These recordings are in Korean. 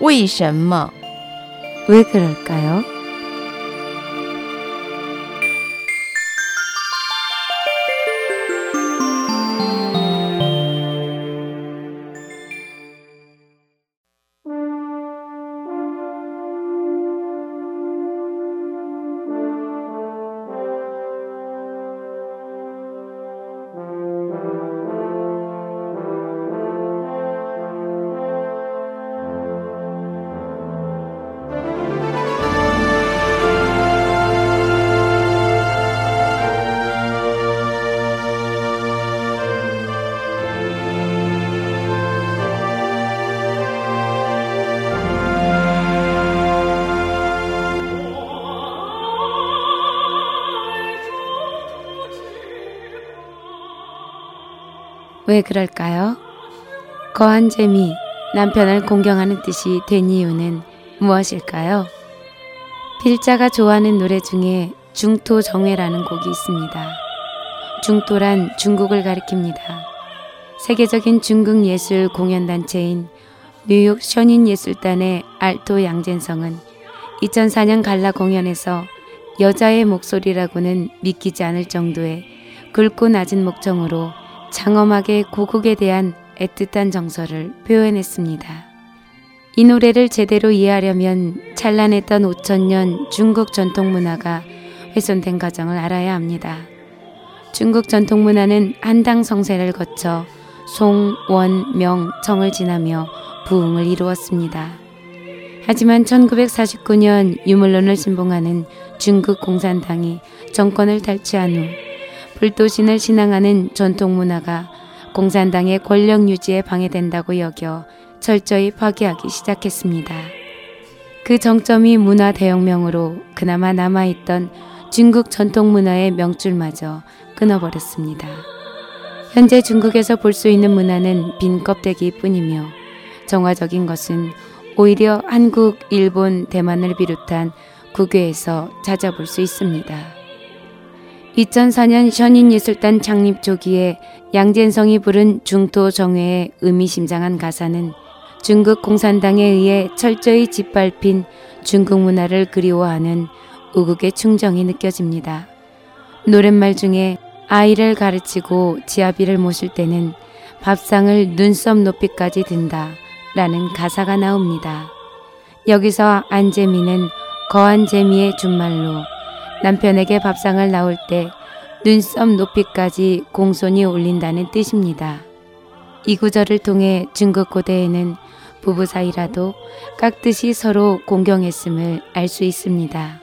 为什么？ 왜 그럴까요? 왜 그럴까요? 거한 재미, 남편을 공경하는 뜻이 된 이유는 무엇일까요? 필자가 좋아하는 노래 중에 중토 정회라는 곡이 있습니다. 중토란 중국을 가리킵니다. 세계적인 중국 예술 공연 단체인 뉴욕 션인 예술단의 알토 양젠성은 2004년 갈라 공연에서 여자의 목소리라고는 믿기지 않을 정도의 굵고 낮은 목청으로 장엄하게 고국에 대한 애틋한 정서를 표현했습니다. 이 노래를 제대로 이해하려면 찬란했던 5천년 중국 전통 문화가 훼손된 과정을 알아야 합니다. 중국 전통 문화는 한당 성세를 거쳐 송, 원, 명, 정을 지나며 부흥을 이루었습니다. 하지만 1949년 유물론을 신봉하는 중국 공산당이 정권을 탈취한 후 불도신을 신앙하는 전통 문화가 공산당의 권력 유지에 방해된다고 여겨 철저히 파괴하기 시작했습니다. 그 정점이 문화 대혁명으로 그나마 남아있던 중국 전통 문화의 명줄마저 끊어버렸습니다. 현재 중국에서 볼 수 있는 문화는 빈 껍데기 뿐이며 정화적인 것은 오히려 한국, 일본, 대만을 비롯한 국외에서 찾아볼 수 있습니다. 2004년 션인예술단 창립 초기에 양젠성이 부른 중토 정회의 의미심장한 가사는 중국 공산당에 의해 철저히 짓밟힌 중국 문화를 그리워하는 우국의 충정이 느껴집니다. 노랫말 중에 아이를 가르치고 지아비를 모실 때는 밥상을 눈썹 높이까지 든다 라는 가사가 나옵니다. 여기서 안재미는 거한 재미의 준말로 남편에게 밥상을 나올 때 눈썹 높이까지 공손히 올린다는 뜻입니다. 이 구절을 통해 중국 고대에는 부부 사이라도 깍듯이 서로 공경했음을 알 수 있습니다.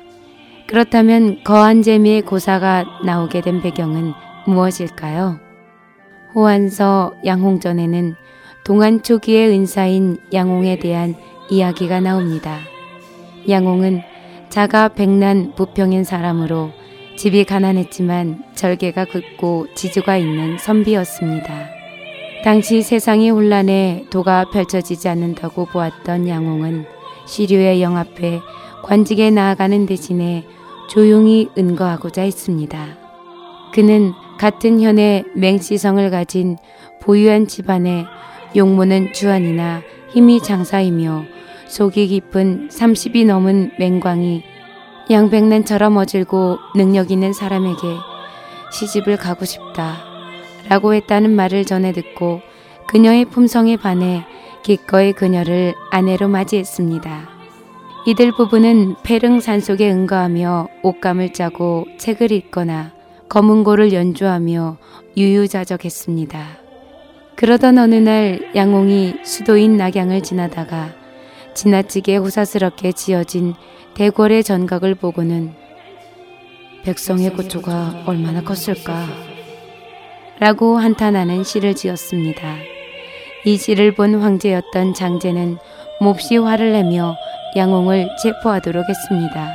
그렇다면 거한 재미의 고사가 나오게 된 배경은 무엇일까요? 호안서 양홍전에는 동안 초기의 은사인 양홍에 대한 이야기가 나옵니다. 양홍은 자가 백난 부평인 사람으로 집이 가난했지만 절개가 굳고 지주가 있는 선비였습니다. 당시 세상이 혼란해 도가 펼쳐지지 않는다고 보았던 양홍은 시류의 영앞에 관직에 나아가는 대신에 조용히 은거하고자 했습니다. 그는 같은 현의 맹시성을 가진 보유한 집안에 용모는 주안이나 힘이 장사이며 속이 깊은 30이 넘은 맹광이 양백난처럼 어질고 능력 있는 사람에게 시집을 가고 싶다 라고 했다는 말을 전해 듣고 그녀의 품성에 반해 기꺼이 그녀를 아내로 맞이했습니다. 이들 부부는 페릉 산속에 응거하며 옷감을 짜고 책을 읽거나 검은고를 연주하며 유유자적했습니다. 그러던 어느 날 양홍이 수도인 낙양을 지나다가 지나치게 호사스럽게 지어진 대궐의 전각을 보고는 백성의 고초가 얼마나 컸을까 라고 한탄하는 시를 지었습니다. 이 시를 본 황제였던 장제는 몹시 화를 내며 양홍을 체포하도록 했습니다.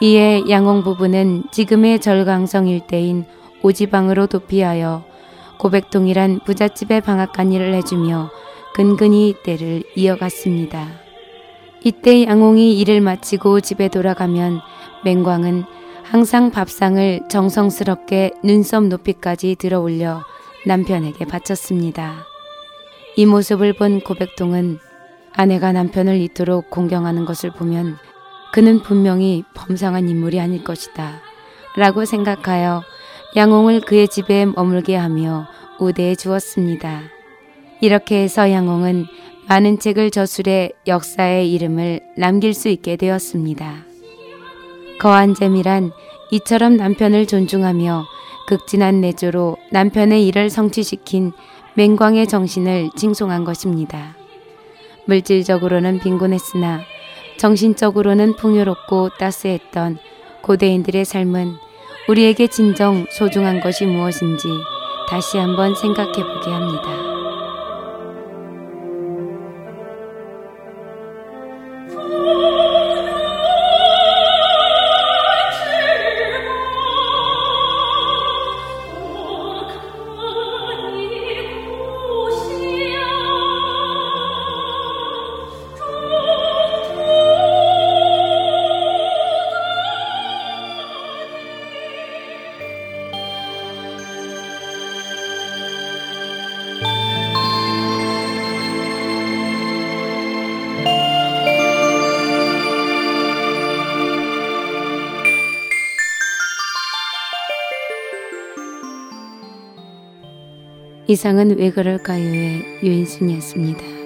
이에 양홍 부부는 지금의 절강성 일대인 오지방으로 도피하여 고백동이란 부잣집에 방앗간 일을 해주며 근근히 때를 이어갔습니다. 이때 양홍이 일을 마치고 집에 돌아가면 맹광은 항상 밥상을 정성스럽게 눈썹 높이까지 들어 올려 남편에게 바쳤습니다. 이 모습을 본 고백동은 아내가 남편을 이토록 공경하는 것을 보면 그는 분명히 범상한 인물이 아닐 것이다. 라고 생각하여 양홍을 그의 집에 머물게 하며 우대해 주었습니다. 이렇게 해서 양홍은 많은 책을 저술해 역사의 이름을 남길 수 있게 되었습니다. 거한 재미란 이처럼 남편을 존중하며 극진한 내조로 남편의 일을 성취시킨 맹광의 정신을 징송한 것입니다. 물질적으로는 빈곤했으나 정신적으로는 풍요롭고 따스했던 고대인들의 삶은 우리에게 진정 소중한 것이 무엇인지 다시 한번 생각해 보게 합니다. 이상은 왜 그럴까요의 유인순이었습니다.